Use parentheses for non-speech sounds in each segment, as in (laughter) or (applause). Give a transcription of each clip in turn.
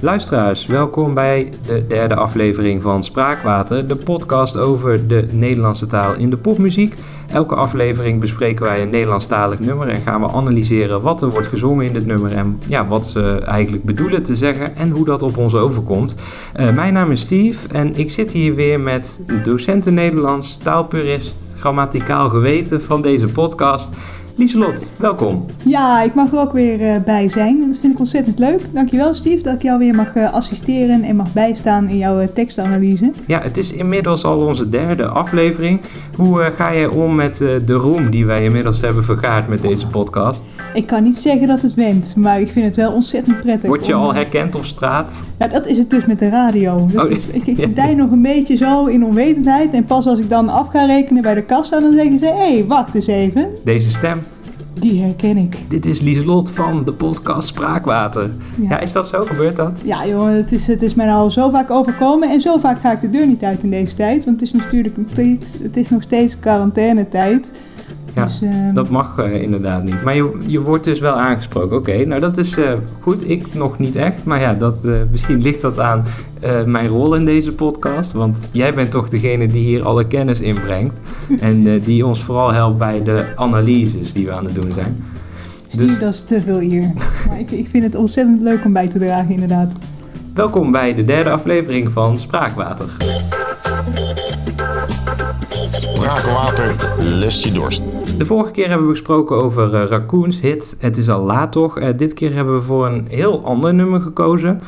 Luisteraars, welkom bij de derde aflevering van Spraakwater, de podcast over de Nederlandse taal in de popmuziek. Elke aflevering bespreken wij een Nederlandstalig nummer en gaan we analyseren wat er wordt gezongen in dit nummer en ja, wat ze eigenlijk bedoelen te zeggen en hoe dat op ons overkomt. Uh, mijn naam is Steve en ik zit hier weer met docenten Nederlands, taalpurist, grammaticaal geweten van deze podcast. Lieselot, welkom. Ja, ik mag er ook weer uh, bij zijn. Dat vind ik ontzettend leuk. Dankjewel Steve dat ik jou weer mag uh, assisteren en mag bijstaan in jouw uh, tekstanalyse. Ja, het is inmiddels al onze derde aflevering. Hoe ga jij om met de roem die wij inmiddels hebben vergaard met deze podcast? Ik kan niet zeggen dat het went, maar ik vind het wel ontzettend prettig. Word je al herkend op straat? Ja, dat is het dus met de radio. Dat Oh, is, ik ik (laughs) verdijn nog een beetje zo in onwetendheid en pas als ik dan af ga rekenen bij de kassa, dan zeggen ze, hé, hey, wacht eens even. Deze stem. Die herken ik. Dit is Lieselot van de podcast Spraakwater. Ja. ja, is dat zo? Gebeurt dat? Ja, joh, het is, het is mij al zo vaak overkomen en zo vaak ga ik de deur niet uit in deze tijd. Want het is natuurlijk nog steeds, het is nog steeds quarantainetijd. Ja, Dus, ehm, dat mag uh, inderdaad niet. Maar je, je wordt dus wel aangesproken. Oké, nou dat is uh, goed. Ik nog niet echt. Maar ja, dat, uh, misschien ligt dat aan mijn rol in deze podcast. Want jij bent toch degene die hier alle kennis inbrengt. (laughs) en die ons vooral helpt bij de analyses die we aan het doen zijn. Dus... dat is te veel hier. (laughs) maar ik, ik vind het ontzettend leuk om bij te dragen, inderdaad. Welkom bij de derde aflevering van Spraakwater. Spraakwater lust je dorst. De vorige keer hebben we gesproken over uh, Raccoons hit Het is al laat toch. Uh, dit keer hebben we voor een heel ander nummer gekozen.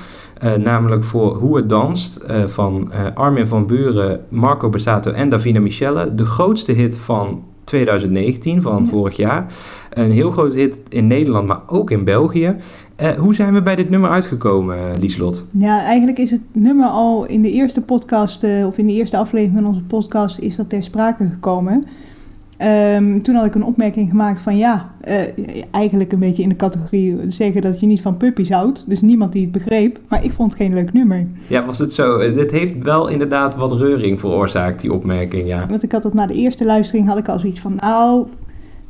Uh, namelijk voor Hoe het danst van Armin van Buren, Marco Bassato en Davina Michelle. De grootste hit van 2019, van ja. vorig jaar. Een heel grote hit in Nederland, maar ook in België. Uh, hoe zijn we bij dit nummer uitgekomen, Lieslot? Ja, eigenlijk is het nummer al in de eerste podcast, uh, of in de eerste aflevering van onze podcast, is dat ter sprake gekomen. Um, toen had ik een opmerking gemaakt van ja, uh, eigenlijk een beetje in de categorie zeggen dat je niet van puppies houdt. Dus niemand die het begreep, maar ik vond het geen leuk nummer. Ja, was het zo? Dit heeft wel inderdaad wat reuring veroorzaakt, die opmerking, ja. Want ik had dat na de eerste luistering had ik al zoiets van nou,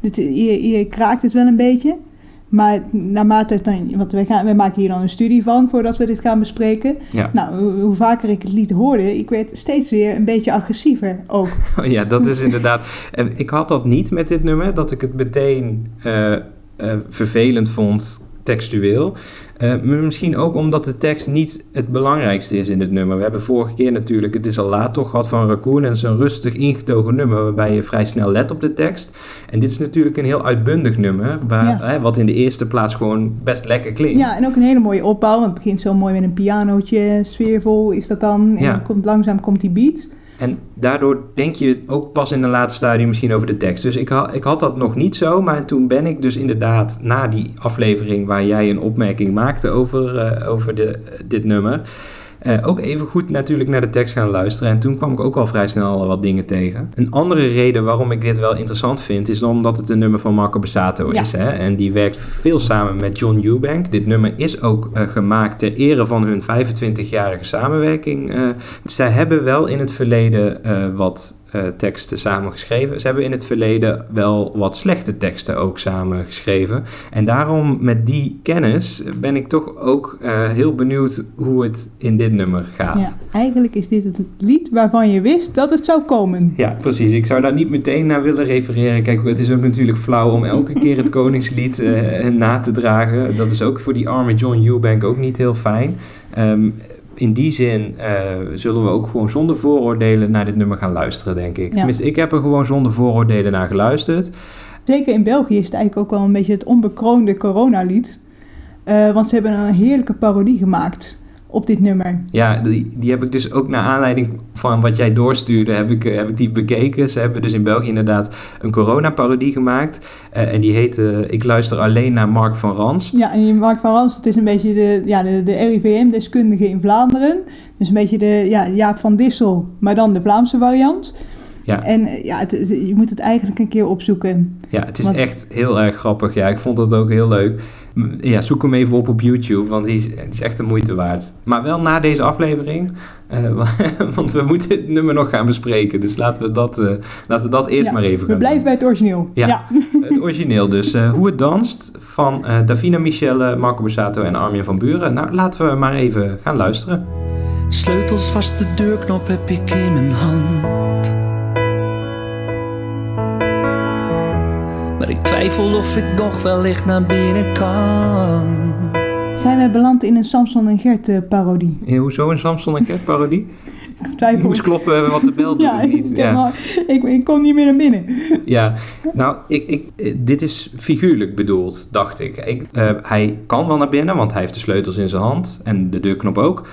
dit, je, je kraakt het wel een beetje. Maar naarmate het dan, want we, gaan, we maken hier dan een studie van voordat we dit gaan bespreken. Ja. Nou, hoe, hoe, vaker ik het lied hoorde, ik werd steeds weer een beetje agressiever ook. (laughs) Ja, dat is inderdaad. En ik had dat niet met dit nummer, dat ik het meteen uh, uh, vervelend vond textueel. Uh, misschien ook omdat de tekst niet het belangrijkste is in het nummer. We hebben vorige keer natuurlijk Het is al laat toch gehad van Raccoon. En het is een rustig ingetogen nummer waarbij je vrij snel let op de tekst. En dit is natuurlijk een heel uitbundig nummer. Waar, ja. hè, wat in de eerste plaats gewoon best lekker klinkt. Ja, en ook een hele mooie opbouw. Want het begint zo mooi met een pianootje. Sfeervol is dat dan. En Ja. dan komt, langzaam komt die beat. En daardoor denk je ook pas in een later stadium misschien over de tekst. Dus ik, ha ik had dat nog niet zo, maar toen ben ik dus inderdaad na die aflevering waar jij een opmerking maakte over, uh, over de, dit nummer, uh, ook even goed natuurlijk naar de tekst gaan luisteren. En toen kwam ik ook al vrij snel wat dingen tegen. Een andere reden waarom ik dit wel interessant vind, is omdat het een nummer van Marco Bassato Ja. is. Hè? En die werkt veel samen met John Eubank. Dit nummer is ook uh, gemaakt ter ere van hun 25-jarige samenwerking. Uh, zij hebben wel in het verleden wat uh, teksten samen geschreven. Ze hebben in het verleden wel wat slechte teksten ook samen geschreven. En daarom met die kennis ben ik toch ook uh, heel benieuwd hoe het in dit nummer gaat. Ja, eigenlijk is dit het lied waarvan je wist dat het zou komen. Ja, precies. Ik zou daar niet meteen naar willen refereren. Kijk, het is ook natuurlijk flauw om elke keer het (laughs) Koningslied uh, na te dragen. Dat is ook voor die arme John Eubank ook niet heel fijn. Um, in die zin uh, zullen we ook gewoon zonder vooroordelen naar dit nummer gaan luisteren, denk ik. Ja. Tenminste, ik heb er gewoon zonder vooroordelen naar geluisterd. Zeker in België is het eigenlijk ook wel een beetje het onbekroonde coronalied. Uh, want ze hebben een heerlijke parodie gemaakt op dit nummer. Ja, die, die heb ik dus ook naar aanleiding van wat jij doorstuurde, heb ik, heb ik die bekeken. Ze hebben dus in België inderdaad een corona-parodie gemaakt. Uh, en die heette Ik luister alleen naar Mark van Ranst. Ja, en Mark van Ranst, het is een beetje de, ja, de, de RIVM-deskundige in Vlaanderen. Dus een beetje de ja, Jaap van Dissel, maar dan de Vlaamse variant. Ja. En eh, ja, het, je moet het eigenlijk een keer opzoeken. Ja, het is Want- echt heel erg grappig. Ja, ik vond het ook heel leuk. Ja, zoek hem even op op YouTube, want die is, die is echt de moeite waard. Maar wel na deze aflevering, eh, wa- (laughs) want we moeten het nummer nog gaan bespreken. Dus laten we dat, eh, laten we dat eerst Ja, maar even We gaan blijven doen. bij het origineel. Ja. (laughs) Het origineel dus. eh, Hoe het danst van eh, Davina Michelle, Marco Borsato en Armin van Buren. Nou, laten we maar even gaan luisteren. Sleutels vast de deurknop heb ik in mijn hand. Maar ik twijfel of ik nog wellicht naar binnen kan. Zijn wij beland in een Samson en Gert eh, parodie? Eh, Hoezo een Samson en Gert parodie? (laughs) Ik twijfel. moest kloppen, wat de bel doet ja, niet. ik, (laughs) Ja. ik, ik kom niet meer naar binnen. (laughs) Ja, nou, ik, ik, eh, dit is figuurlijk bedoeld, dacht ik. ik eh, hij kan wel naar binnen, want hij heeft de sleutels in zijn hand en de deurknop ook.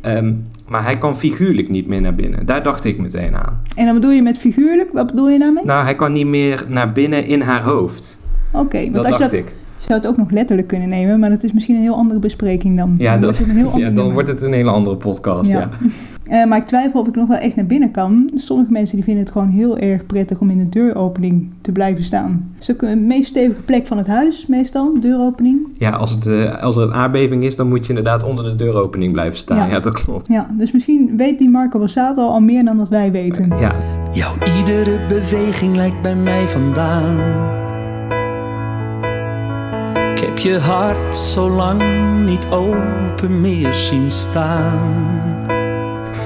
Ehm, maar hij kan figuurlijk niet meer naar binnen. Daar dacht ik meteen aan. En dan bedoel je met figuurlijk? Wat bedoel je daarmee? Nou, hij kan niet meer naar binnen in haar hoofd. Oké, want Dat als je dacht dat, ik. je zou het ook nog letterlijk kunnen nemen, maar dat is misschien een heel andere bespreking dan. Ja, Dan dat, wordt het een heel (laughs) ja dan wordt het een hele andere podcast. Ja. Ja. (laughs) Eh, maar ik twijfel of ik nog wel echt naar binnen kan. Sommige mensen die vinden het gewoon heel erg prettig om in de deuropening te blijven staan. Het is ook een meest stevige plek van het huis, meestal, deuropening. Ja, als, het, eh, als er een aardbeving is, dan moet je inderdaad onder de deuropening blijven staan. Ja, Ja. dat klopt. Ja, dus misschien weet die Marco Borsato al meer dan dat wij weten. Ja, Jouw iedere beweging lijkt bij mij vandaan. Ik heb je hart zo lang niet open meer zien staan.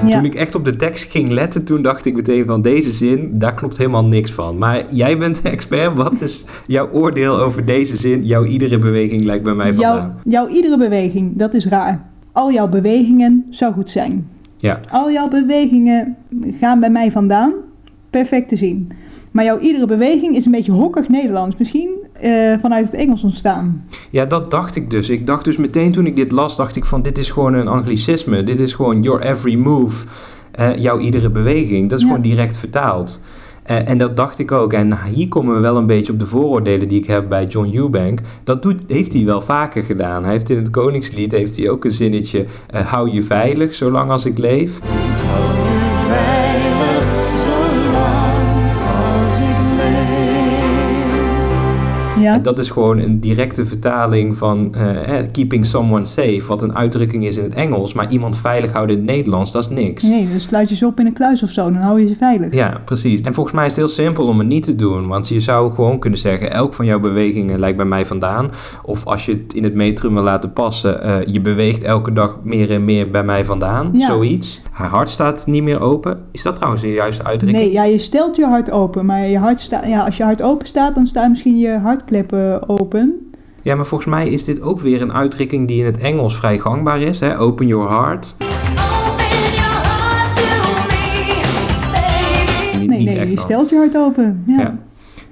Ja. Toen ik echt op de tekst ging letten, toen dacht ik meteen van deze zin, daar klopt helemaal niks van. Maar jij bent de expert, wat is jouw oordeel over deze zin? Jouw iedere beweging lijkt bij mij Jouw, vandaan. jouw iedere beweging, dat is raar. Al jouw bewegingen zou goed zijn. Ja, Al jouw bewegingen gaan bij mij vandaan. Perfect te zien. Maar jouw iedere beweging is een beetje hokkig Nederlands. Misschien eh, vanuit het Engels ontstaan. ja, dat dacht ik dus. Ik dacht dus meteen toen ik dit las, dacht ik van dit is gewoon een anglicisme. Dit is gewoon your every move, eh, jouw iedere beweging. Dat is Ja. gewoon direct vertaald. Eh, en dat dacht ik ook. En hier komen we wel een beetje op de vooroordelen die ik heb bij John Eubank. Dat doet, heeft hij wel vaker gedaan. Hij heeft in het Koningslied heeft hij ook een zinnetje. eh, hou je veilig, zolang als ik leef. Ja, En dat is gewoon een directe vertaling van eh, keeping someone safe. Wat een uitdrukking is in het Engels. Maar iemand veilig houden in het Nederlands, dat is niks. nee, dus sluit je ze op in een kluis of zo. Dan hou je ze veilig. Ja, precies. En volgens mij is het heel simpel om het niet te doen. Want je zou gewoon kunnen zeggen, elk van jouw bewegingen lijkt bij mij vandaan. Of als je het in het metrum wil laten passen, eh, je beweegt elke dag meer en meer bij mij vandaan. Ja. Zoiets. Haar hart staat niet meer open. Is dat trouwens een juiste uitdrukking? Nee, ja, je stelt je hart open. Maar je hart sta, ja, als je hart open staat, dan staan misschien je open. Ja, maar volgens mij is dit ook weer een uitdrukking die in het Engels vrij gangbaar is. Hè? Open your heart. Open your heart to me, baby. Niet, Nee, nee, echt je stelt je hart open. Ja. Ja.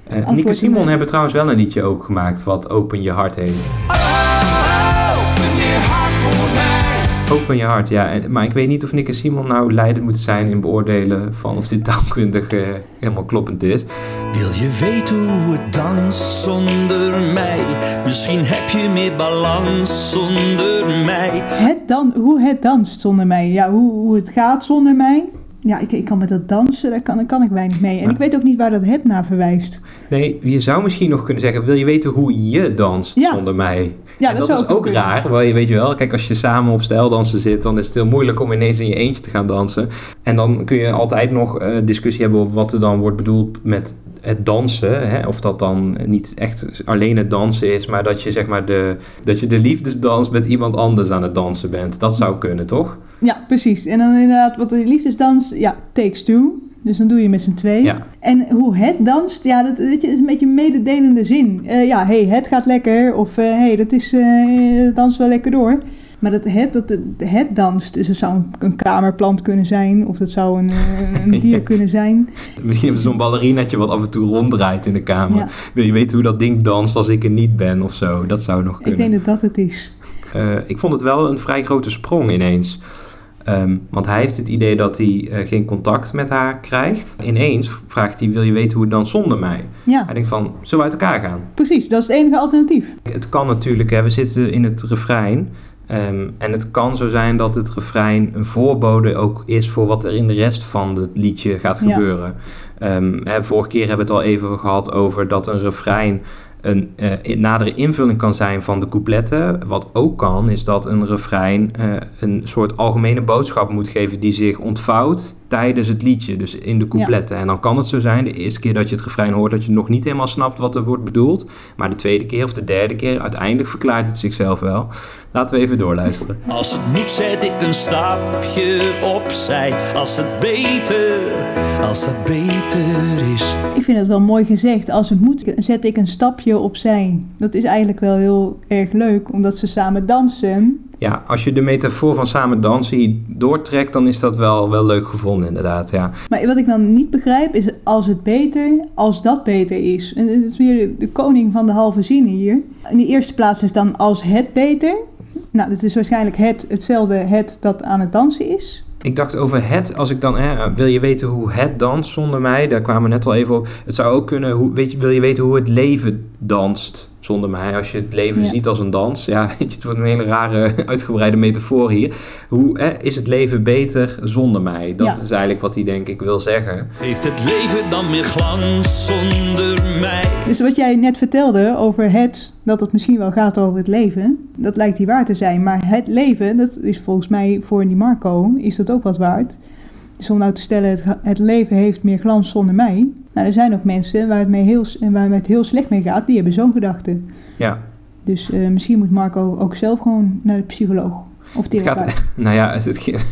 Eh, Nieke in Simon de- hebben trouwens wel een liedje ook gemaakt wat Open Je Hart heet. Open Je Hart, ja. En, maar ik weet niet of Nick en Simon nou leidend moeten zijn in beoordelen van of dit taalkundig eh, helemaal kloppend is. Wil je weten hoe het danst zonder mij? Misschien heb je meer balans zonder mij. Het dan, hoe het danst zonder mij. Ja, hoe, hoe het gaat zonder mij. Ja, ik, ik kan met dat dansen, daar kan, daar kan ik weinig mee. En Maar- ik weet ook niet waar dat het naar verwijst. Nee, je zou misschien nog kunnen zeggen, wil je weten hoe je danst Ja. zonder mij? Ja, en dat is ook kunnen. raar, want je weet je wel, kijk als je samen op stijldansen zit, dan is het heel moeilijk om ineens in je eentje te gaan dansen. En dan kun je altijd nog eh, discussie hebben over wat er dan wordt bedoeld met het dansen. Hè? Of dat dan niet echt alleen het dansen is, maar dat je zeg maar de, dat je de liefdesdans met iemand anders aan het dansen bent. Dat zou kunnen, toch? Ja, precies. En dan inderdaad, wat de liefdesdans, ja, takes two. Dus dan doe je met z'n twee. Ja. En hoe het danst, ja, dat weet je, is een beetje een mededelende zin. Eh, ja, hé, hey, het gaat lekker. Of hé, hey, dat is, eh het danst wel lekker door. Maar dat het, dat het, het danst, dus het zou een, kamerplant kunnen zijn. Of dat zou een, eh, een (laughs) dier kunnen zijn. Misschien hebben ze zo'n ballerinaatje wat af en toe ronddraait in de kamer. Ja. Wil je weten hoe dat ding danst als ik er niet ben of zo? Dat zou nog kunnen. Ik denk dat dat het is. Eh, ik vond het wel een vrij grote sprong ineens. Ehm, want hij heeft het idee dat hij eh, geen contact met haar krijgt. Ineens vraagt hij, wil je weten hoe het dan zonder mij? Ja, Hij denkt van, zullen we uit elkaar gaan? precies. Dat is het enige alternatief. Het kan natuurlijk, hè, we zitten in het refrein. Ehm, en het kan zo zijn dat het refrein een voorbode ook is voor wat er in de rest van het liedje gaat Ja. gebeuren. Ehm, hè, vorige keer hebben we het al even gehad over dat een refrein een eh, in- nadere invulling kan zijn van de coupletten. Wat ook kan, is dat een refrein eh, een soort algemene boodschap moet geven die zich ontvouwt tijdens het liedje, dus in de coupletten. En dan kan het zo zijn, de eerste keer dat je het refrein hoort, dat je nog niet helemaal snapt wat er wordt bedoeld. Maar de tweede keer of de derde keer, uiteindelijk verklaart het zichzelf wel. Laten we even doorluisteren. Als het moet zet ik een stapje opzij. Als het beter, als het beter is. Ik vind het wel mooi gezegd. Als het moet, zet ik een stapje opzij. Dat is eigenlijk wel heel erg leuk, omdat ze samen dansen. Ja, als je de metafoor van samen dansen hier doortrekt, dan is dat wel, wel leuk gevonden inderdaad, ja. Maar wat ik dan niet begrijp is als het beter, als dat beter is. En het is weer de, de koning van de halve zinnen hier. In de eerste plaats is dan als het beter. Nou, dat is waarschijnlijk het, hetzelfde het dat aan het dansen is. Ik dacht over het, als ik dan, hè, wil je weten hoe het danst zonder mij? Daar kwamen we net al even op. Het zou ook kunnen, hoe, weet wil je weten hoe het leven danst zonder mij? Als je het leven Ja. ziet als een dans, ja, (laughs) weet je, het wordt een hele rare, (laughs) uitgebreide metafoor hier. Hoe hè, is het leven beter zonder mij? Dat Ja. is eigenlijk wat hij denk ik wil zeggen. Heeft het leven dan meer glans zonder mij? Dus wat jij net vertelde over het, dat het misschien wel gaat over het leven, dat lijkt hier waar te zijn. Maar het leven, dat is volgens mij voor die Marco, is dat ook wat waard. Dus om nou te stellen, het, het leven heeft meer glans zonder mij. Nou, er zijn ook mensen waar het, mee heel, waar het heel slecht mee gaat, die hebben zo'n gedachte. Ja, Dus eh, misschien moet Marco ook zelf gewoon naar de psycholoog of het therapeut. gaat, (laughs) nou ja, het, het- (laughs)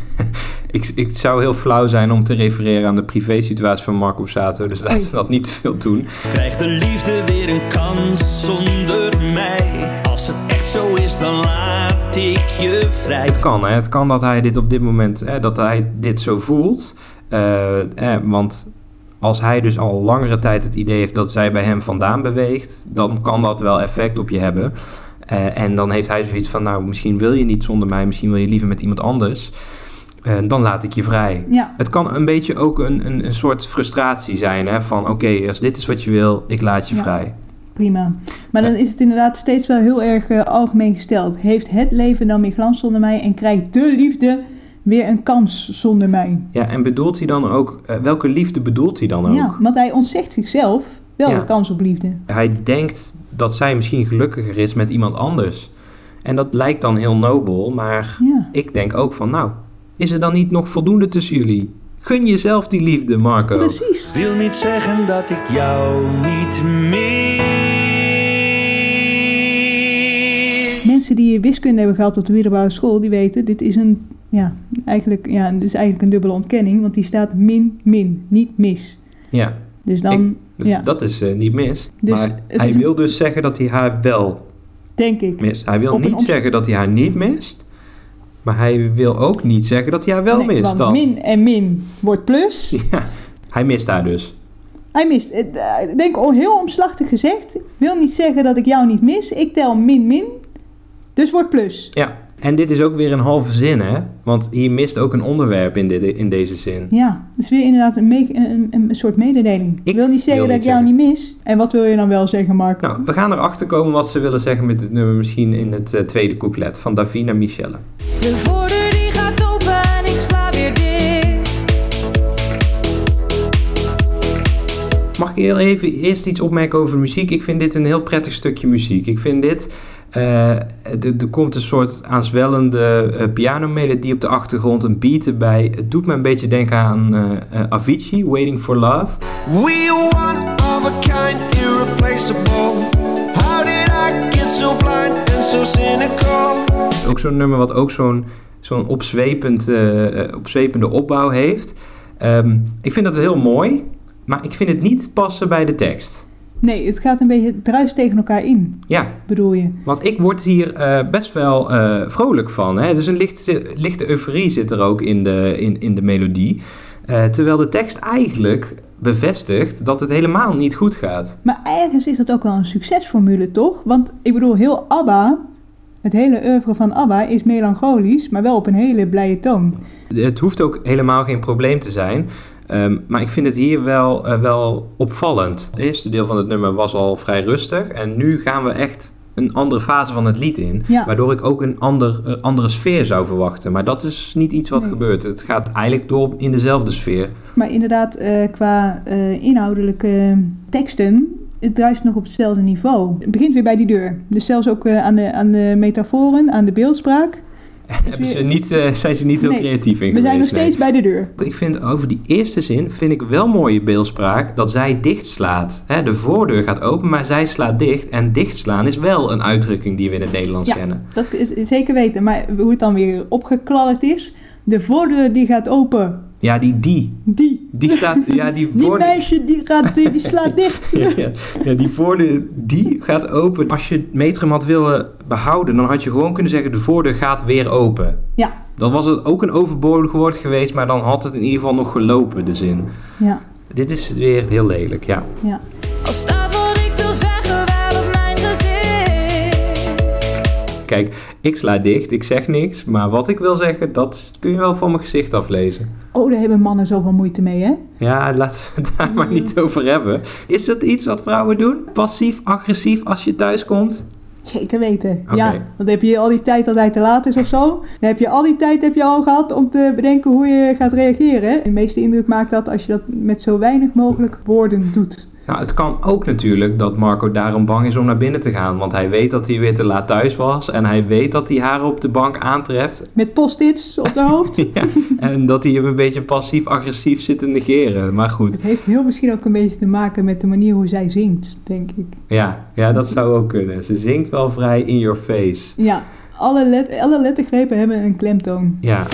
ik, ik zou heel flauw zijn om te refereren aan de privésituatie van Marco Sato, dus laten we dat niet te veel doen. Krijgt de liefde weer een kans zonder mij? Als het echt zo is, dan laat ik je vrij. Het kan, hè? het kan dat hij dit op dit moment, hè, dat hij dit zo voelt. Eh, eh, want als hij dus al langere tijd het idee heeft dat zij bij hem vandaan beweegt, dan kan dat wel effect op je hebben. Eh, en dan heeft hij zoiets van, nou, misschien wil je niet zonder mij, misschien wil je liever met iemand anders. Eh, dan laat ik je vrij. Ja, Het kan een beetje ook een, een, een soort frustratie zijn, hè? van oké, als dit is wat je wil, ik laat je Ja. vrij. Prima. Maar dan is het inderdaad steeds wel heel erg eh, algemeen gesteld. Heeft het leven dan meer glans zonder mij en krijgt de liefde weer een kans zonder mij? Ja, en bedoelt hij dan ook, eh, welke liefde bedoelt hij dan ook? Ja, want hij ontzegt zichzelf wel Ja. de kans op liefde. Hij denkt dat zij misschien gelukkiger is met iemand anders. En dat lijkt dan heel nobel, maar Ja. ik denk ook van, nou, is er dan niet nog voldoende tussen jullie? Gun jezelf die liefde, Marco. Precies. Wil niet zeggen dat ik jou niet meer. Mensen die wiskunde hebben gehad op de middelbare school, die weten, dit is een, ja, eigenlijk, ja, dit is eigenlijk een dubbele ontkenning, want die staat min, min, niet mis. Ja, Dus dan, ja, dat is eh, niet mis. Dus maar hij is- wil dus zeggen dat hij haar wel denk ik. mist. Hij wil niet zeggen dat hij haar niet mist. Maar hij wil ook niet zeggen dat hij haar wel Nee, mist want dan. min en min wordt plus. (laughs) Ja, hij mist haar dus. Hij mist, eh, ik denk al heel omslachtig gezegd, wil niet zeggen dat ik jou niet mis. Ik tel min, min, dus wordt plus. Ja, en dit is ook weer een halve zin, hè? Want hier mist ook een onderwerp in, dit, in deze zin. Ja, het is weer inderdaad een, me- een, een, een soort mededeling. Ik wil niet zeggen wil dat niet ik jou zeggen. niet mis. En wat wil je dan wel zeggen, Marco? Nou, we gaan erachter komen wat ze willen zeggen met dit nummer misschien in het eh, tweede couplet van Davina Michelle. De voordeur die gaat open en ik sla weer dicht. Mag ik heel even eerst iets opmerken over muziek? Ik vind dit een heel prettig stukje muziek. Ik vind dit... eh, er komt een soort aanzwellende eh, pianomelodie op de achtergrond, een beat erbij. Het doet me een beetje denken aan eh, Avicii, Waiting for Love. We one of a kind, irreplaceable. How did I get so blind and so cynical? Ook zo'n nummer wat ook zo'n zo'n opzwepend, opzwepende opbouw heeft. Ehm, ik vind dat heel mooi, maar ik vind het niet passen bij de tekst. Nee, het gaat een beetje het druist tegen elkaar in, Ja, bedoel je? want ik word hier eh, best wel eh, vrolijk van. Hè? Dus een lichte, lichte euforie zit er ook in de, in, in de melodie. Eh, terwijl de tekst eigenlijk bevestigt dat het helemaal niet goed gaat. Maar ergens is dat ook wel een succesformule, toch? Want ik bedoel, heel ABBA, het hele oeuvre van ABBA is melancholisch, maar wel op een hele blije toon. Het hoeft ook helemaal geen probleem te zijn. Ehm, maar ik vind het hier wel, eh, wel opvallend. Het eerste deel van het nummer was al vrij rustig. En nu gaan we echt een andere fase van het lied in. Ja. Waardoor ik ook een ander, eh, andere sfeer zou verwachten. Maar dat is niet iets wat Nee. gebeurt. Het gaat eigenlijk door in dezelfde sfeer. Maar inderdaad, eh, qua inhoudelijke teksten, het druist nog op hetzelfde niveau. Het begint weer bij die deur. Dus zelfs ook aan, de, aan de metaforen, aan de beeldspraak. Hebben ze niet, eh, zijn ze niet heel Nee, creatief in We zijn nog geweest, nee. steeds bij de deur. Ik vind over die eerste zin vind ik wel mooie beeldspraak dat zij dichtslaat. Hè, de voordeur gaat open, maar zij slaat dicht. En dichtslaan is wel een uitdrukking die we in het Nederlands Ja. kennen. Dat is zeker weten. Maar hoe het dan weer opgekladderd is. De voordeur die gaat open. Ja, die die. Die. Die staat, ja, die (laughs) Die voordeur. meisje die, gaat, die slaat (laughs) dicht. Ja, ja, ja, die voordeur, die gaat open. Als je het metrum had willen behouden, dan had je gewoon kunnen zeggen, de voordeur gaat weer open. Ja, Dan was het ook een overbodig woord geweest, maar dan had het in ieder geval nog gelopen, de zin. ja, Dit is weer heel lelijk, ja. ja. Als Kijk, ik sla dicht, ik zeg niks, maar wat ik wil zeggen, dat kun je wel van mijn gezicht aflezen. Oh, daar hebben mannen zoveel moeite mee, hè? Ja, laten we het daar maar niet over hebben. Is dat iets wat vrouwen doen? Passief-agressief als je thuis komt? Zeker weten. Oké. Ja, want heb je al die tijd dat hij te laat is of zo. Dan heb je al die tijd heb je al gehad om te bedenken hoe je gaat reageren. De meeste indruk maakt dat als je dat met zo weinig mogelijk woorden doet. Nou, het kan ook natuurlijk dat Marco daarom bang is om naar binnen te gaan. Want hij weet dat hij weer te laat thuis was. En hij weet dat hij haar op de bank aantreft. Met post-its op de hoofd. (laughs) Ja, en dat hij hem een beetje passief-agressief zit te negeren. Maar goed, Het heeft heel misschien ook een beetje te maken met de manier hoe zij zingt, denk ik. ja, ja dat zou ook kunnen. Ze zingt wel vrij in your face. Ja, alle, let alle lettergrepen hebben een klemtoon. Ja.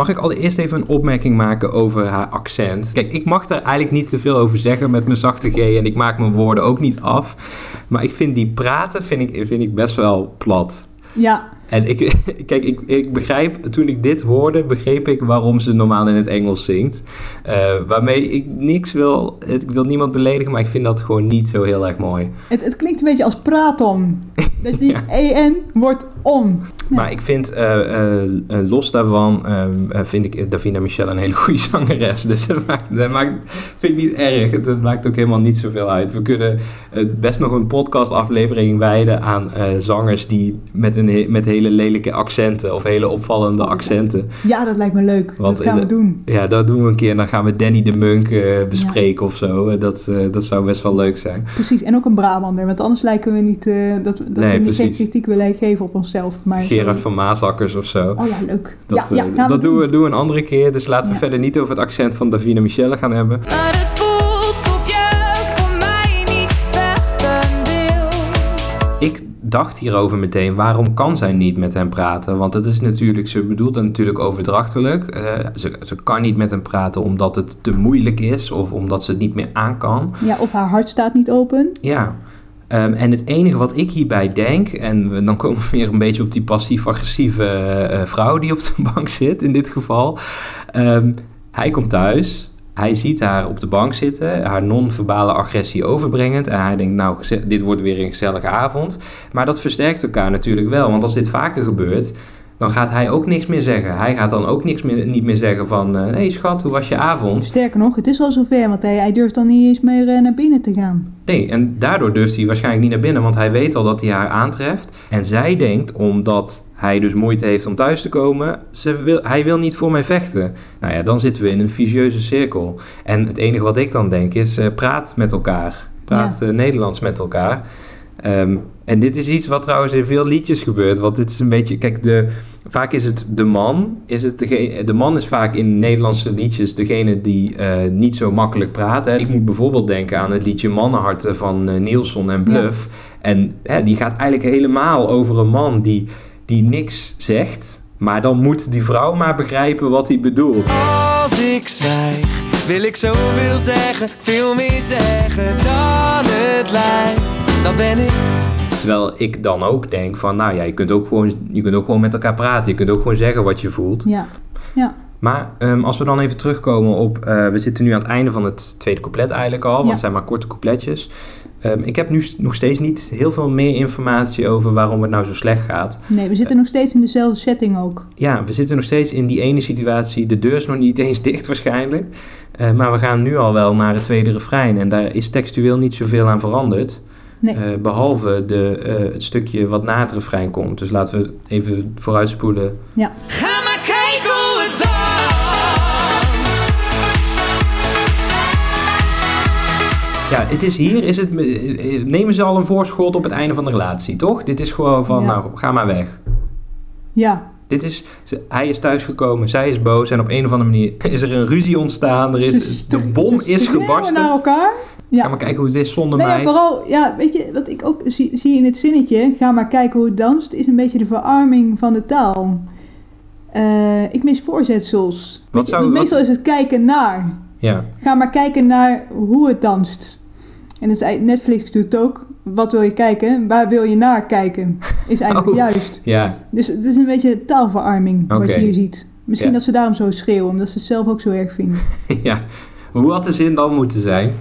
Mag ik allereerst even een opmerking maken over haar accent? Kijk, ik mag daar eigenlijk niet te veel over zeggen met mijn zachte G en ik maak mijn woorden ook niet af. Maar ik vind die praten vind ik, vind ik best wel plat. Ja, En ik, (laughs) kijk, ik, ik begrijp, toen ik dit hoorde, begreep ik waarom ze normaal in het Engels zingt. Eh, waarmee ik niks wil, ik wil niemand beledigen, maar ik vind dat gewoon niet zo heel erg mooi. het, het klinkt een beetje als praton. (laughs) Dus die Ja. EN wordt on. Maar ik vind, eh, eh, los daarvan, vind ik Davina Michelle een hele goede (laughs) zangeres. Dus dat, maakt, dat maakt, vind ik niet erg. Het, het maakt ook helemaal niet zoveel uit. We kunnen best nog een podcastaflevering wijden aan zangers die met, een, met hele lelijke accenten of hele opvallende accenten. Ja, dat lijkt me leuk. Want dat gaan in we de- doen. Ja, dat doen we een keer. Dan gaan we Danny de Munk eh, bespreken of zo. Eh, Dat, eh, dat zou best wel leuk zijn. Precies, en ook een Brabander, want anders lijken we niet eh, dat, dat Nee, we niet geen kritiek willen geven op onszelf. Maar Gerard van Maasakkers of zo. Oh ja, leuk. Dat, ja, ja, dat doen we, doen we een andere keer. Dus laten we Ja. verder niet over het accent van Davina Michelle gaan hebben. Maar het voelt of je voor mij niet vechten wil. Ik dacht hierover meteen, waarom kan zij niet met hem praten? Want het is natuurlijk, ze bedoelt dat natuurlijk overdrachtelijk. Eh, ze, ze kan niet met hem praten omdat het te moeilijk is of omdat ze het niet meer aan kan. Ja, of haar hart staat niet open. Ja. Ehm, en het enige wat ik hierbij denk, en we- dan komen we weer een beetje op die passief-agressieve eh, vrouw die op de bank zit in dit geval. Ehm, hij komt thuis, hij ziet haar op de bank zitten, haar non-verbale agressie overbrengend. En hij denkt, nou, dit wordt weer een gezellige avond. Maar dat versterkt elkaar natuurlijk wel, want als dit vaker gebeurt, dan gaat hij ook niks meer zeggen. Hij gaat dan ook niks meer, niet meer zeggen van, hé hey schat, hoe was je avond? Sterker nog, het is al zover, want hij, hij durft dan niet eens meer eh, naar binnen te gaan. Nee, en daardoor durft hij waarschijnlijk niet naar binnen, want hij weet al dat hij haar aantreft. En zij denkt, omdat hij dus moeite heeft om thuis te komen, ze wil, hij wil niet voor mij vechten. Nou ja, dan zitten we in een vicieuze cirkel. En het enige wat ik dan denk is, eh, praat met elkaar. Praat eh, Nederlands met elkaar. Ehm, en dit is iets wat trouwens in veel liedjes gebeurt. Want dit is een beetje. Kijk, de, vaak is het de man. Is het degene, de man is vaak in Nederlandse liedjes degene die eh, niet zo makkelijk praat. Hè. Ik moet bijvoorbeeld denken aan het liedje Mannenharten van eh, Nielsen en Bluff. En hè, die gaat eigenlijk helemaal over een man die, die niks zegt. Maar dan moet die vrouw maar begrijpen wat hij bedoelt. Als ik zwijg, wil ik zoveel zeggen, veel meer zeggen dan het lijkt. Dan ben ik Terwijl ik dan ook denk van, nou ja, je kunt ook gewoon, je kunt ook gewoon met elkaar praten. Je kunt ook gewoon zeggen wat je voelt. Ja, ja. Maar ehm, als we dan even terugkomen op... eh, we zitten nu aan het einde van het tweede couplet eigenlijk al. Want Ja. het zijn maar korte coupletjes. Ehm, ik heb nu nog steeds niet heel veel meer informatie over waarom het nou zo slecht gaat. Nee, we zitten nog steeds in dezelfde setting ook. Ja, we zitten nog steeds in die ene situatie. De deur is nog niet (laughs) eens dicht waarschijnlijk. Eh, maar we gaan nu al wel naar het tweede refrein. En daar is textueel niet zoveel aan veranderd. Nee. Eh, behalve de, eh, het stukje wat na het refrein komt. Dus laten we even vooruitspoelen. Ja. Ga het is hier, is het, nemen ze al een voorschot op het einde van de relatie, toch? Dit is gewoon van, Ja. nou, ga maar weg. Ja. Dit is, hij is thuisgekomen, zij is boos en op een of andere manier (laughs) is er een ruzie ontstaan. Er is, de bom is gebarsten. naar elkaar. Ja. Ga maar kijken hoe het is zonder Nee, ja, mij. vooral, ja, weet je, wat ik ook zie, zie in het zinnetje, ga maar kijken hoe het danst, is een beetje de verarming van de taal. Eh, ik mis voorzetsels. Wat zou- wat- meestal is het kijken naar. Ja, Ga maar kijken naar hoe het danst. En eigenlijk- Netflix doet ook. Wat wil je kijken? Waar wil je naar kijken? Is (laughs) eigenlijk Oh. juist. ja, Dus het is een beetje taalverarming wat je hier ziet. Misschien Ja. dat ze daarom zo schreeuwen, omdat ze het zelf ook zo erg vinden. (laughs) ja. Hoe had de zin dan moeten zijn?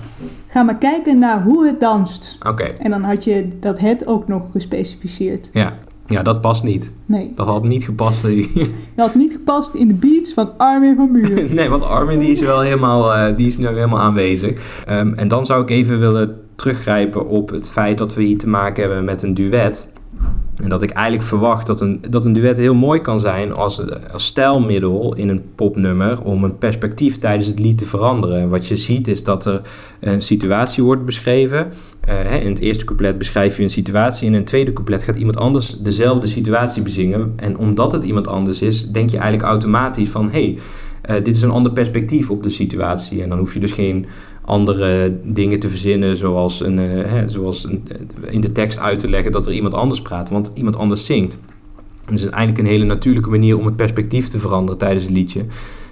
Ga maar kijken naar hoe het danst. Oké, En dan had je dat het ook nog gespecificeerd. ja. Ja, dat past niet. Nee, Dat had niet gepast. (laughs) dat had niet gepast in de beats van Armin van Buren. (laughs) nee, want Armin die is wel helemaal, eh, die is nu helemaal aanwezig. Ehm, en dan zou ik even willen teruggrijpen op het feit dat we hier te maken hebben met een duet. En dat ik eigenlijk verwacht dat een, dat een duet heel mooi kan zijn als, als stijlmiddel in een popnummer om een perspectief tijdens het lied te veranderen. En wat je ziet is dat er een situatie wordt beschreven. Eh, hè, in het eerste couplet beschrijf je een situatie. In een tweede couplet gaat iemand anders dezelfde situatie bezingen. En omdat het iemand anders is, denk je eigenlijk automatisch van... hé, hey, eh, dit is een ander perspectief op de situatie. En dan hoef je dus geen andere dingen te verzinnen, zoals, een, eh, hè, zoals eh, in de tekst uit te leggen dat er iemand anders praat, want iemand anders zingt. Het is eigenlijk een hele natuurlijke manier om het perspectief te veranderen tijdens een liedje.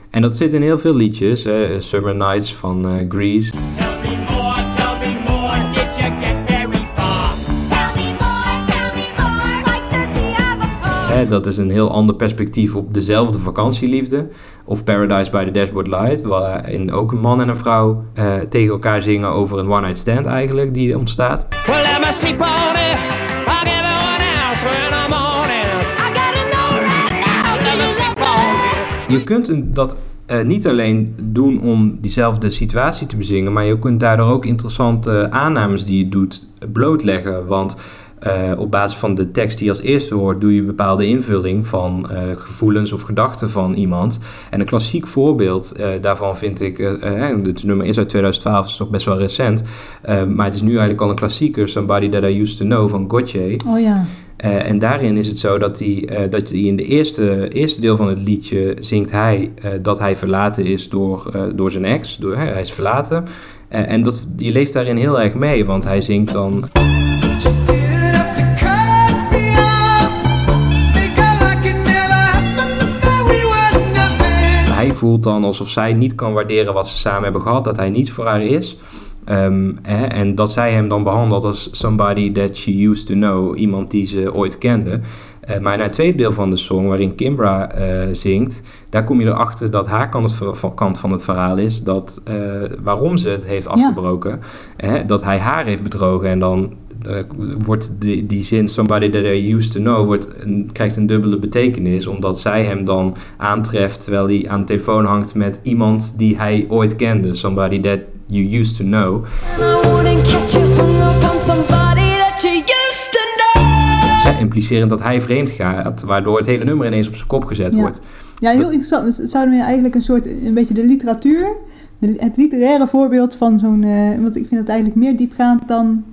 En dat zit in heel veel liedjes. Hè. Summer Nights van eh, Grease. Hè, dat is een heel ander perspectief op dezelfde vakantieliefde. Of Paradise by the Dashboard Light, waarin ook een man en een vrouw eh, tegen elkaar zingen over een one-night stand eigenlijk, die ontstaat. Well. Je kunt dat eh, niet alleen doen om diezelfde situatie te bezingen, maar je kunt daardoor ook interessante aannames die je doet blootleggen. Want eh, op basis van de tekst die je als eerste hoort, doe je bepaalde invulling van eh, gevoelens of gedachten van iemand. En een klassiek voorbeeld eh, daarvan vind ik, het nummer is uit 2012, is nog best wel recent, maar het is nu eigenlijk al een klassieker, Somebody That I Used To Know van Gotye. Oh ja. En daarin is het zo dat hij, dat hij in de eerste, eerste deel van het liedje zingt hij dat hij verlaten is door, door zijn ex. Door, hij is verlaten. En dat, die leeft daarin heel erg mee, want hij zingt dan... voelt dan alsof zij niet kan waarderen wat ze samen hebben gehad, dat hij niet voor haar is. Ehm, hè, en dat zij hem dan behandelt als somebody that she used to know, iemand die ze ooit kende. Eh, maar naar het tweede deel van de song, waarin Kimbra eh, zingt, daar kom je erachter dat haar kant, het ver- van- kant van het verhaal is dat eh, waarom ze het heeft afgebroken, hè, dat hij haar heeft bedrogen en dan eh, wordt die, die zin somebody that I used to know wordt een, krijgt een dubbele betekenis omdat zij hem dan aantreft terwijl hij aan de telefoon hangt met iemand die hij ooit kende, somebody that you used to know. And I wouldn't catch you hung up on somebody that you used to know. Hè, implicerend dat hij vreemd gaat, waardoor het hele nummer ineens op zijn kop gezet Ja. wordt. Ja, heel interessant. Het zou me eigenlijk een soort, een beetje de literatuur, het literaire voorbeeld van zo'n, eh, want ik vind het eigenlijk meer diepgaand dan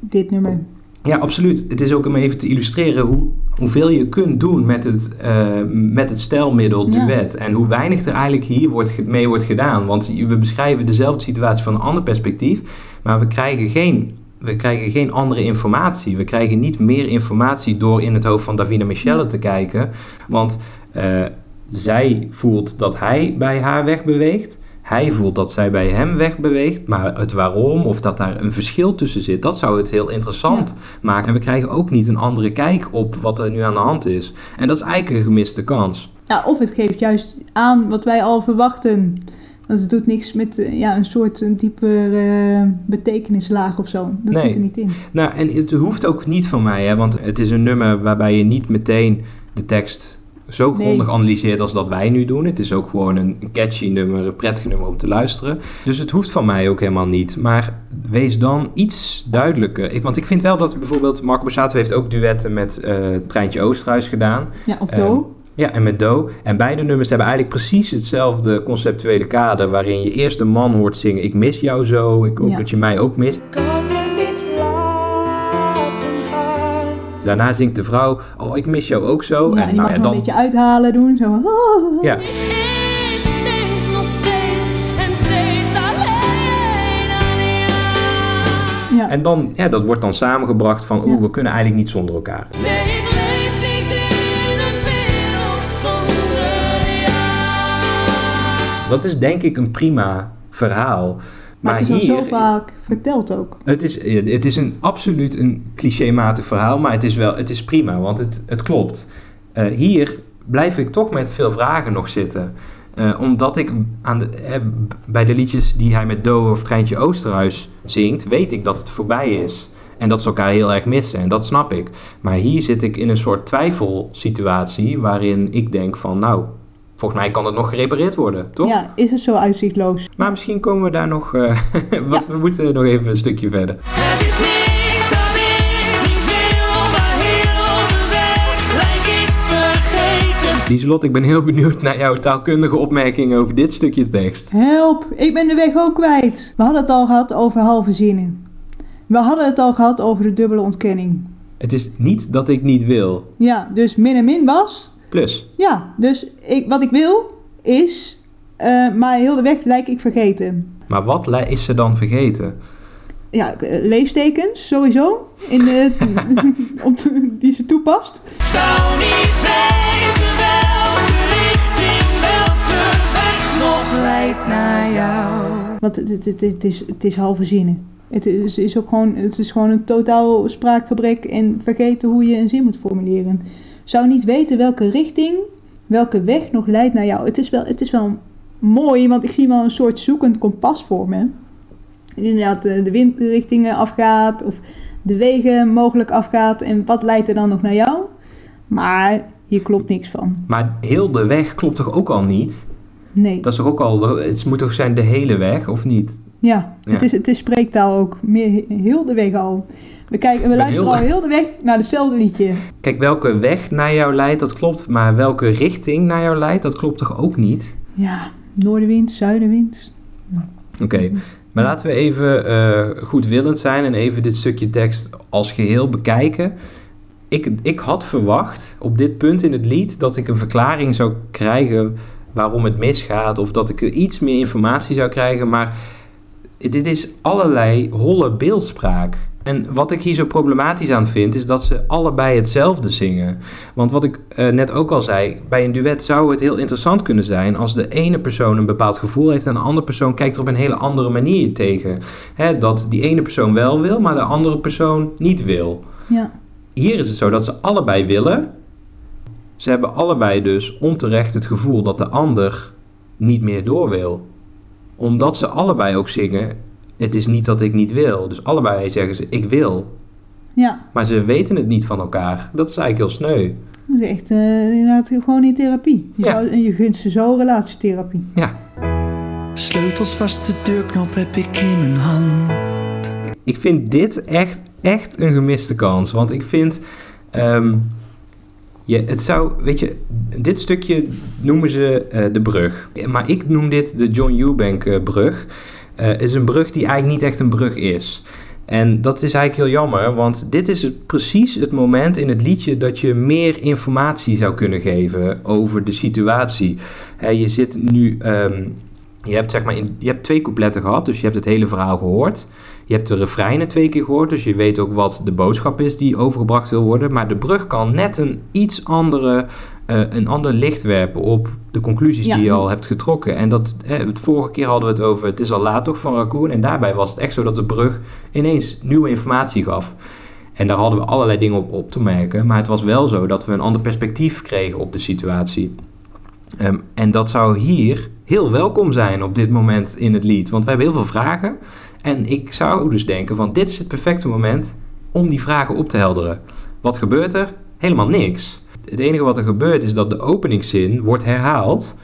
dit nummer. Ja, absoluut. Het is ook om even te illustreren hoe, hoeveel je kunt doen met het, eh, met het stijlmiddel Ja. duet. En hoe weinig er eigenlijk hier wordt, mee wordt gedaan. Want we beschrijven dezelfde situatie van een ander perspectief, maar we krijgen geen, we krijgen geen andere informatie. We krijgen niet meer informatie door in het hoofd van Davina Michelle te kijken. Want eh, zij voelt dat hij bij haar wegbeweegt. Hij voelt dat zij bij hem wegbeweegt, maar het waarom of dat daar een verschil tussen zit, dat zou het heel interessant maken. En we krijgen ook niet een andere kijk op wat er nu aan de hand is. En dat is eigenlijk een gemiste kans. Ja, of het geeft juist aan wat wij al verwachten. Want het doet niks met eh, ja, een soort een dieper eh, betekenislaag of zo. Dat Nee. zit er niet in. Nou, en het hoeft ook niet van mij, hè, want het is een nummer waarbij je niet meteen de tekst zo Nee. grondig analyseert als dat wij nu doen. Het is ook gewoon een een catchy nummer, een prettig nummer om te luisteren. Dus het hoeft van mij ook helemaal niet. Maar wees dan iets duidelijker. Ik, want ik vind wel dat bijvoorbeeld Marco Borsato heeft ook duetten met eh Treintje Oosterhuis gedaan. Ja, of Ehm, Do. Ja, en met Do. En beide nummers hebben eigenlijk precies hetzelfde conceptuele kader... waarin je eerst een man hoort zingen... ik mis jou zo, ik hoop Ja. dat je mij ook mist. Daarna zingt de vrouw... oh, ik mis jou ook zo. ja, en die nou, mag nog een beetje uithalen doen. Zo. (laughs) Ja, en. Ja. en dan, ja, dat wordt dan samengebracht van... oeh, Ja. we kunnen eigenlijk niet zonder elkaar. Nee, ik leef niet in een wereld zonder jou. Dat is denk ik een prima verhaal. Maar, Maar, het is hier... zo vaak verteld ook. Het is, het is een, absoluut een clichématig verhaal, maar het is, wel, het is prima, want het, het klopt. Eh, hier blijf ik toch met veel vragen nog zitten. Eh, omdat ik aan de, eh, bij de liedjes die hij met Do of Treintje Oosterhuis zingt, weet ik dat het voorbij is. En dat ze elkaar heel erg missen, en dat snap ik. Maar hier zit ik in een soort twijfelsituatie waarin ik denk van, nou, volgens mij kan het nog gerepareerd worden, toch? Ja, is het zo uitzichtloos? Maar misschien komen we daar nog, eh, (laughs) want we moeten nog even een stukje verder. Het is dat ik niet wil, maar heel de weg lijk ik vergeten. Lieselot, ik ben heel benieuwd naar jouw taalkundige opmerking over dit stukje tekst. Help, ik ben de weg ook kwijt. We hadden het al gehad over halve zinnen. We hadden het al gehad over de dubbele ontkenning. Het is niet dat ik niet wil. Ja, dus min en min was. Plus, Ja, dus ik, wat ik wil is, eh, maar heel de weg lijk ik vergeten. maar wat is ze dan vergeten? Ja, eh, leestekens sowieso, in de, (laughs) om te- die ze toepast. Zou niet weten welke richting, welke weg nog leidt naar jou. Want het, het, het, het is, het is halve zinnen. Het is, is ook gewoon, het is gewoon een totaal spraakgebrek en vergeten hoe je een zin moet formuleren. Zou niet weten welke richting, welke weg nog leidt naar jou. Het is wel, het is wel mooi, want ik zie wel een soort zoekend kompas voor me. Inderdaad, eh, de windrichtingen afgaat of de wegen mogelijk afgaat en wat leidt er dan nog naar jou. Maar hier klopt niks van. Maar heel de weg klopt toch ook al niet? Nee. Dat is toch ook al, het moet toch zijn de hele weg, of niet? Ja, Ja. Het, is, het is spreektaal ook. Meer, heel de weg al. We, kijken, we luisteren heel- al heel de weg naar hetzelfde liedje. Kijk, welke weg naar jou leidt, dat klopt. Maar welke richting naar jou leidt, dat klopt toch ook niet? Ja, noordenwind, zuidenwind. Oké, maar laten we even eh, goedwillend zijn en even dit stukje tekst als geheel bekijken. Ik, ik had verwacht op dit punt in het lied dat ik een verklaring zou krijgen waarom het misgaat. Of dat ik er iets meer informatie zou krijgen. Maar dit is allerlei holle beeldspraak. En wat ik hier zo problematisch aan vind, is dat ze allebei hetzelfde zingen. Want wat ik eh, net ook al zei, bij een duet zou het heel interessant kunnen zijn als de ene persoon een bepaald gevoel heeft en de andere persoon kijkt er op een hele andere manier tegen. Hè, dat die ene persoon wel wil, maar de andere persoon niet wil. Ja, Hier is het zo dat ze allebei willen. Ze hebben allebei dus onterecht het gevoel dat de ander niet meer door wil. Omdat ze allebei ook zingen, het is niet dat ik niet wil. Dus allebei zeggen ze, ik wil. ja. Maar ze weten het niet van elkaar. Dat is eigenlijk heel sneu. Dat is echt eh, inderdaad gewoon in therapie. Je, Ja. zou, en je gunt ze zo relatietherapie. Ja, Sleutels vast de deurknop heb ik in mijn hand. ik vind dit echt, echt een gemiste kans. Want ik vind, ehm, je, het zou, weet je, dit stukje noemen ze eh, de brug. Maar ik noem dit de John Eubank eh, brug. Het is een brug die eigenlijk niet echt een brug is. En dat is eigenlijk heel jammer, want dit is precies het moment in het liedje dat je meer informatie zou kunnen geven over de situatie. Je zit nu, ehm, je hebt zeg maar, je hebt twee coupletten gehad, dus je hebt het hele verhaal gehoord. Je hebt de refreinen twee keer gehoord, dus je weet ook wat de boodschap is die overgebracht wil worden. Maar de brug kan net een iets andere, eh, een ander licht werpen op de conclusies Ja. die je al hebt getrokken. En dat, eh, het vorige keer hadden we het over het is al laat toch van Raccoon. En daarbij was het echt zo dat de brug ineens nieuwe informatie gaf. En daar hadden we allerlei dingen op, op te merken. Maar het was wel zo dat we een ander perspectief kregen op de situatie. Ehm, en dat zou hier heel welkom zijn op dit moment in het lied. Want we hebben heel veel vragen. En ik zou dus denken van dit is het perfecte moment om die vragen op te helderen. Wat gebeurt er? Helemaal niks. het enige wat er gebeurt is dat de openingszin wordt herhaald.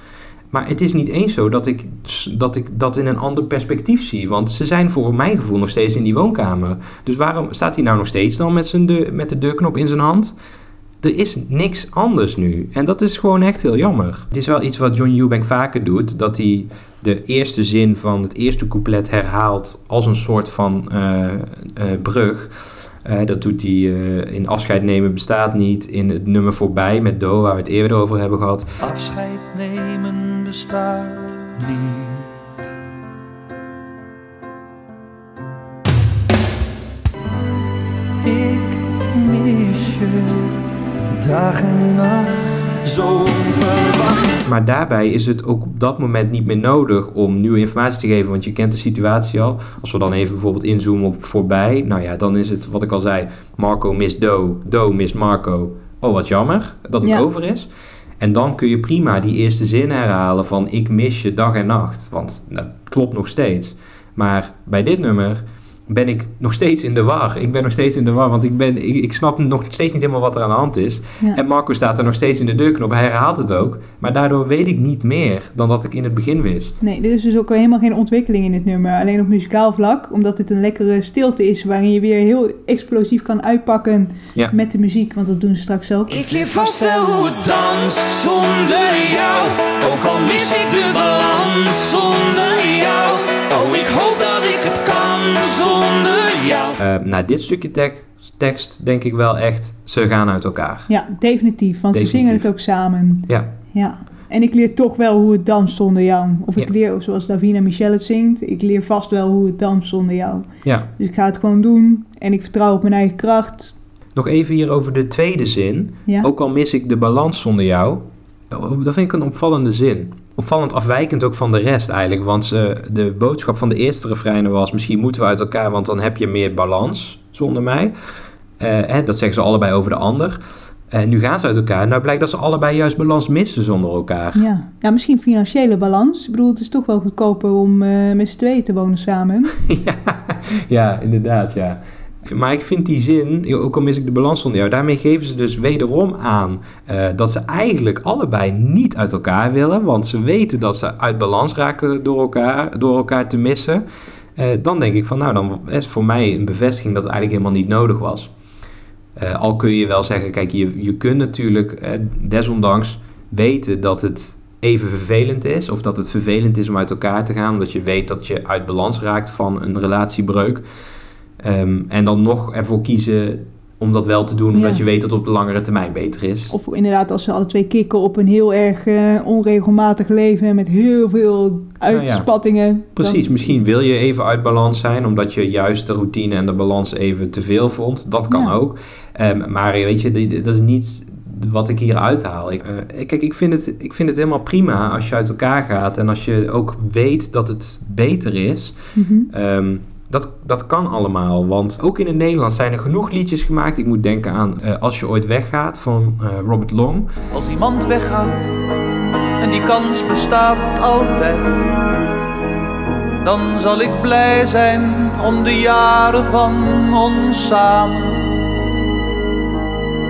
Maar het is niet eens zo dat ik, dat ik dat in een ander perspectief zie. Want ze zijn voor mijn gevoel nog steeds in die woonkamer. Dus waarom staat hij nou nog steeds dan met, zijn deur, met de deurknop in zijn hand? Er is niks anders nu. En dat is gewoon echt heel jammer. Het is wel iets wat John Eubank vaker doet. Dat hij de eerste zin van het eerste couplet herhaalt als een soort van eh, eh, brug. Eh, dat doet hij in Afscheid nemen bestaat niet. In het nummer voorbij met Do, waar we het eerder over hebben gehad. Afscheid nemen bestaat niet. Dag en nacht, zo verwacht. Maar daarbij is het ook op dat moment niet meer nodig om nieuwe informatie te geven, want je kent de situatie al. Als we dan even bijvoorbeeld inzoomen op voorbij, nou ja, dan is het wat ik al zei: Marco mist Do, Do mist Marco. Oh, wat jammer dat het Ja. over is. En dan kun je prima die eerste zin herhalen van ik mis je dag en nacht, want dat klopt nog steeds. Maar bij dit nummer ben ik nog steeds in de war. Ik ben nog steeds in de war, want ik, ben, ik, ik snap nog steeds niet helemaal wat er aan de hand is. Ja. En Marco staat er nog steeds in de deurknop. Hij herhaalt het ook. Maar daardoor weet ik niet meer dan dat ik in het begin wist. Nee, er is dus ook helemaal geen ontwikkeling in dit nummer. Alleen op muzikaal vlak, omdat dit een lekkere stilte is waarin je weer heel explosief kan uitpakken Ja. met de muziek. Want dat doen ze straks ook. Ik leer vast wel hoe het danst zonder jou. Ook al mis ik de balans zonder jou. Oh, ik hoop dat het Eh na dit stukje tek- tekst denk ik wel echt, ze gaan uit elkaar. Ja, definitief. Want ze zingen het ook samen. Ja, Ja. En ik leer toch wel hoe het danst zonder jou. Of ik Ja. leer, zoals Davina Michel het zingt, ik leer vast wel hoe het danst zonder jou. ja. Dus ik ga het gewoon doen. En ik vertrouw op mijn eigen kracht. Nog even hier over de tweede zin. Ja. Ook al mis ik de balans zonder jou. Dat vind ik een opvallende zin. Opvallend afwijkend ook van de rest eigenlijk. Want ze, de boodschap van de eerste refreinen was... misschien moeten we uit elkaar, want dan heb je meer balans zonder mij. Eh, hè, dat zeggen ze allebei over de ander. En nu gaan ze uit elkaar. Nou blijkt dat ze allebei juist balans missen zonder elkaar. Ja. ja, misschien financiële balans. Ik bedoel, het is toch wel goedkoper om eh, met z'n tweeën te wonen samen. (laughs) ja, ja, inderdaad, ja. Maar ik vind die zin, ook al mis ik de balans zonder jou, daarmee geven ze dus wederom aan eh, dat ze eigenlijk allebei niet uit elkaar willen, want ze weten dat ze uit balans raken door elkaar, door elkaar te missen. Eh, dan denk ik van, nou, dan is voor mij een bevestiging dat het eigenlijk helemaal niet nodig was. Eh, al kun je wel zeggen, kijk, je, je kunt natuurlijk desondanks weten dat het even vervelend is, of dat het vervelend is om uit elkaar te gaan, omdat je weet dat je uit balans raakt van een relatiebreuk. Ehm, en dan nog ervoor kiezen om dat wel te doen, omdat Ja. je weet dat het op de langere termijn beter is. Of inderdaad, als ze alle twee kicken op een heel erg eh, onregelmatig leven met heel veel uitspattingen. Precies, dan- misschien wil je even uit balans zijn, omdat je juist de routine en de balans even te veel vond. Dat kan Ja. ook. Ehm, maar weet je, dat is niet wat ik hier uithaal. Ik, eh, kijk, ik vind, het, ik vind het helemaal prima als je uit elkaar gaat en als je ook weet dat het beter is. Mhm. Ehm, dat, dat kan allemaal, want ook in het Nederlands zijn er genoeg liedjes gemaakt. Ik moet denken aan eh, Als je ooit weggaat van eh, Robert Long. Als iemand weggaat en die kans bestaat altijd, dan zal ik blij zijn om de jaren van ons samen.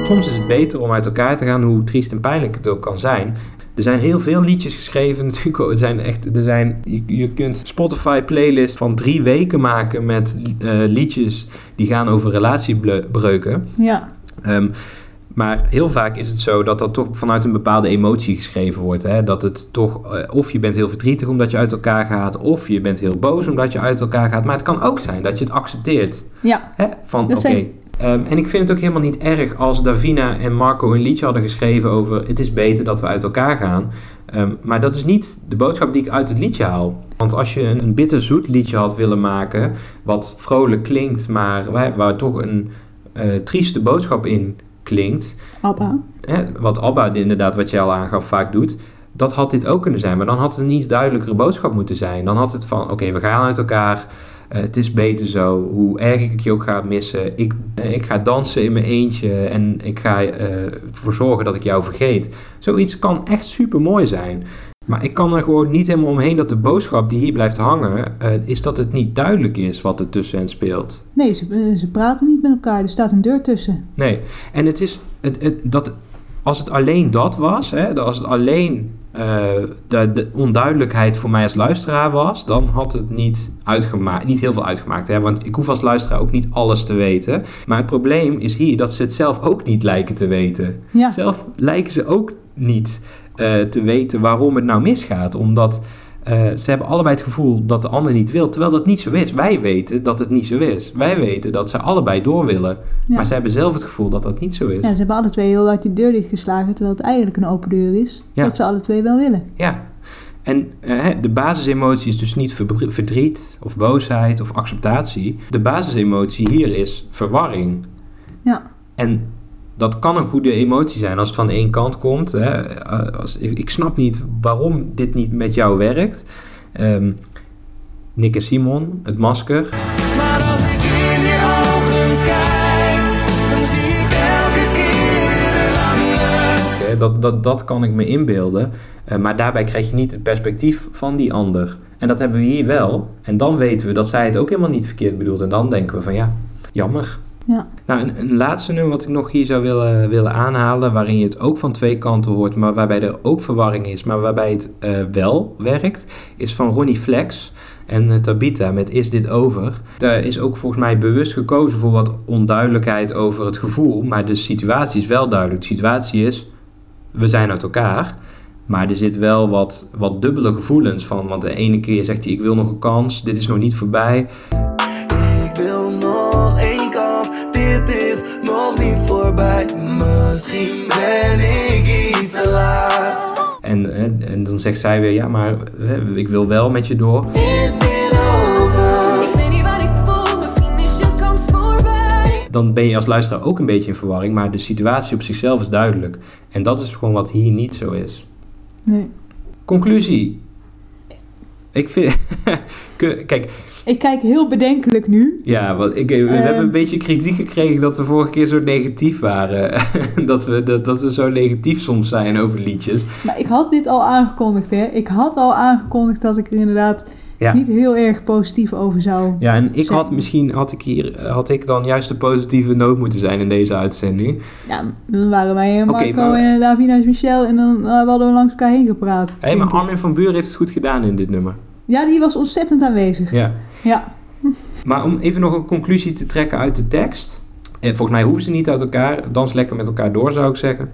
Soms is het beter om uit elkaar te gaan, hoe triest en pijnlijk het ook kan zijn. Er zijn heel veel liedjes geschreven, (laughs) natuurlijk. Er zijn echt, er zijn, je, je kunt Spotify playlist van drie weken maken met eh, liedjes die gaan over relatiebreuken. Ja, Ehm, maar heel vaak is het zo dat dat toch vanuit een bepaalde emotie geschreven wordt. Hè? Dat het toch, eh, of je bent heel verdrietig omdat je uit elkaar gaat, of je bent heel boos omdat je uit elkaar gaat. Maar het kan ook zijn dat je het accepteert. ja, Hè? Van oké. Ehm, en ik vind het ook helemaal niet erg als Davina en Marco een liedje hadden geschreven over het is beter dat we uit elkaar gaan. Ehm, maar dat is niet de boodschap die ik uit het liedje haal. Want als je een, een bitterzoet liedje had willen maken, wat vrolijk klinkt, maar waar, waar toch een eh, trieste boodschap in klinkt, Abba. hè, wat Abba inderdaad, wat je al aangaf, vaak doet, dat had dit ook kunnen zijn. Maar dan had het een iets duidelijkere boodschap moeten zijn. Dan had het van, oké, we gaan uit elkaar, het is beter zo, hoe erg ik je ook ga missen. Ik, eh, ik ga dansen in mijn eentje en ik ga eh, ervoor zorgen dat ik jou vergeet. Zoiets kan echt super mooi zijn. Maar ik kan er gewoon niet helemaal omheen dat de boodschap die hier blijft hangen, eh, is dat het niet duidelijk is wat er tussen hen speelt. Nee, ze, eh, ze praten niet met elkaar. Er staat een deur tussen. Nee, en het is het, het, dat als het alleen dat was, hè, als het alleen eh, de, de onduidelijkheid voor mij als luisteraar was, dan had het niet, uitgemaakt, niet heel veel uitgemaakt. Hè? Want ik hoef als luisteraar ook niet alles te weten. Maar het probleem is hier dat ze het zelf ook niet lijken te weten. Ja. Zelf lijken ze ook niet eh, te weten waarom het nou misgaat. Omdat eh, ze hebben allebei het gevoel dat de ander niet wil, terwijl dat niet zo is. Wij weten dat het niet zo is. Wij weten dat ze allebei door willen. Ja. Maar ze hebben zelf het gevoel dat dat niet zo is. Ja, ze hebben alle twee heel hard die deur dichtgeslagen, terwijl het eigenlijk een open deur is. Ja. Dat ze alle twee wel willen. Ja. En eh, de basisemotie is dus niet verdriet of boosheid of acceptatie. De basisemotie hier is verwarring. Ja. En dat kan een goede emotie zijn als het van één kant komt. Hè. Eh, Als, ik, ik snap niet waarom dit niet met jou werkt. Ehm Nick en Simon, het masker. Maar als ik in je ogen kijk, dan zie ik elke keer een ander. Dat, dat, dat kan ik me inbeelden. Eh, maar daarbij krijg je niet het perspectief van die ander. En dat hebben we hier wel. En dan weten we dat zij het ook helemaal niet verkeerd bedoelt. En dan denken we van ja, jammer. Ja. Nou, een, laatste nummer wat ik nog hier zou willen, willen aanhalen, waarin je het ook van twee kanten hoort, maar waarbij er ook verwarring is, maar waarbij het eh, wel werkt, is van Ronnie Flex en eh, Tabita met Is Dit Over. Daar is ook volgens mij bewust gekozen voor wat onduidelijkheid over het gevoel, maar de situatie is wel duidelijk. De situatie is, we zijn uit elkaar. Maar er zit wel wat, wat dubbele gevoelens van. Want de ene keer zegt hij: Ik wil nog een kans, dit is nog niet voorbij. Niet voorbij. Misschien ben ik iets te laat. En, en, dan zegt zij weer: Ja, maar ik wil wel met je door. Is dit over? Ik weet niet wat ik voel, misschien is je kans voorbij. Dan ben je als luisteraar ook een beetje in verwarring. Maar de situatie op zichzelf is duidelijk. En dat is gewoon wat hier niet zo is. Nee. Conclusie. Ik vind. (laughs) Kijk, Ik kijk heel bedenkelijk nu. Ja, want ik, we Ehm. hebben een beetje kritiek gekregen dat we vorige keer zo negatief waren. (laughs) dat, we, dat, dat we zo negatief soms zijn over liedjes. Maar ik had dit al aangekondigd, hè. Ik had al aangekondigd dat ik er inderdaad Ja. niet heel erg positief over zou. Ja, en ik had misschien had ik hier had ik dan juist de positieve noot moeten zijn in deze uitzending. Ja, dan waren wij Marco maar- en Davina en Michel en dan eh, hadden we langs elkaar heen gepraat. Hé, maar denk ik. Armin van Buren heeft het goed gedaan in dit nummer. Ja, die was ontzettend aanwezig. Ja. Ja. Maar om even nog een conclusie te trekken uit de tekst. En volgens mij hoeven ze niet uit elkaar. Dans lekker met elkaar door, zou ik zeggen.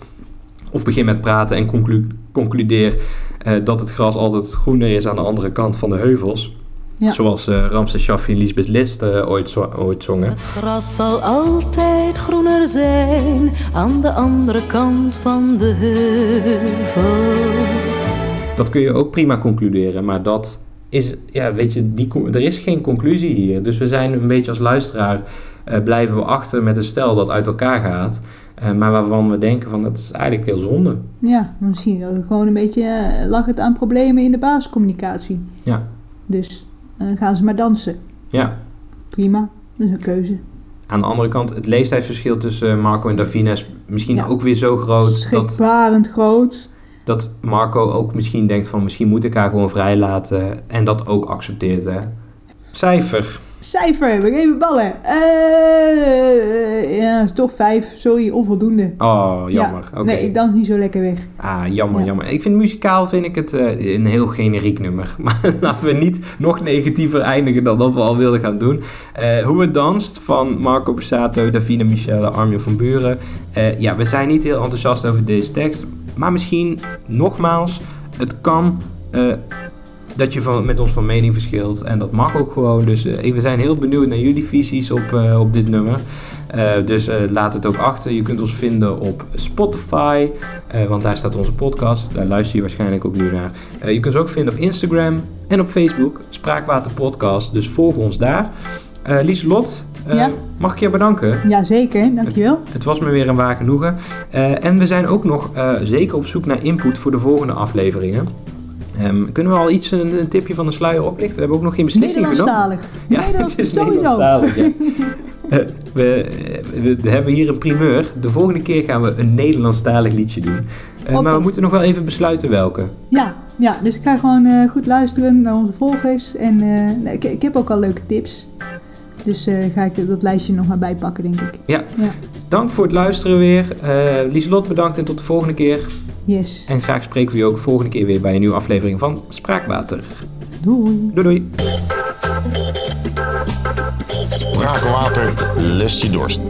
Of begin met praten en conclu concludeer eh, dat het gras altijd groener is aan de andere kant van de heuvels. Ja. Zoals eh Ramses Shaffi en Lisbeth List eh, ooit, ooit zongen. Het gras zal altijd groener zijn aan de andere kant van de heuvels. Dat kun je ook prima concluderen, maar dat is, ja, weet je, die, er is geen conclusie hier. Dus we zijn een beetje als luisteraar, eh, blijven we achter met een stel dat uit elkaar gaat. eh, maar waarvan we denken van, dat is eigenlijk heel zonde. Ja, misschien dat het gewoon een beetje eh, lag het aan problemen in de basiscommunicatie. Ja, Dus gaan ze maar dansen. ja. Prima, dat is een keuze. Aan de andere kant, het leeftijdsverschil tussen Marco en Davina is misschien Ja. ook weer zo groot dat, Schrikbarend groot. Dat Marco ook misschien denkt van, misschien moet ik haar gewoon vrijlaten en dat ook accepteert. Hè. Cijfer. Cijfer, we geven ballen. Eh, ja, is toch vijf. Sorry, onvoldoende. Oh, jammer. Ja, Oké. Nee, ik dans niet zo lekker weg. Ah, jammer, Ja. jammer. Ik vind muzikaal vind ik het eh, een heel generiek nummer. (laughs) Maar laten we niet nog negatiever eindigen dan dat we al wilden gaan doen. Eh, Hoe het danst van Marco Borsato, Davina Michelle, Armin van Buren. Ja, we zijn niet heel enthousiast over deze tekst. Maar misschien, nogmaals, het kan eh, dat je van, met ons van mening verschilt. En dat mag ook gewoon. Dus eh, we zijn heel benieuwd naar jullie visies op, eh, op dit nummer. Dus laat het ook achter. Je kunt ons vinden op Spotify, want daar staat onze podcast. Daar luister je waarschijnlijk ook nu naar. Je kunt ons ook vinden op Instagram en op Facebook, Spraakwater Podcast. Dus volg ons daar. Lieselot, eh, Ja? mag ik je bedanken? Jazeker, dankjewel. Het was me weer een waar genoegen. Eh, en we zijn ook nog eh, zeker op zoek naar input voor de volgende afleveringen. Ehm, kunnen we al iets, een, een tipje van de sluier oplichten? We hebben ook nog geen beslissing genomen. Nederlandstalig. Ja, het is. Nederlandstalig, ja. (laughs) Eh, we, we, we hebben hier een primeur. De volgende keer gaan we een Nederlandstalig liedje doen. Eh, maar we moeten nog wel even besluiten welke. Ja, ja, dus ik ga gewoon eh, goed luisteren naar onze volgers. En eh, ik, ik heb ook al leuke tips. Dus eh, ga ik dat lijstje nog maar bijpakken, denk ik. Ja. Ja. Dank voor het luisteren weer. Eh Lieselot, bedankt en tot de volgende keer. Yes. En graag spreken we je ook volgende keer weer bij een nieuwe aflevering van Spraakwater. Doei. Doei doei. Spraakwater lest je dorst.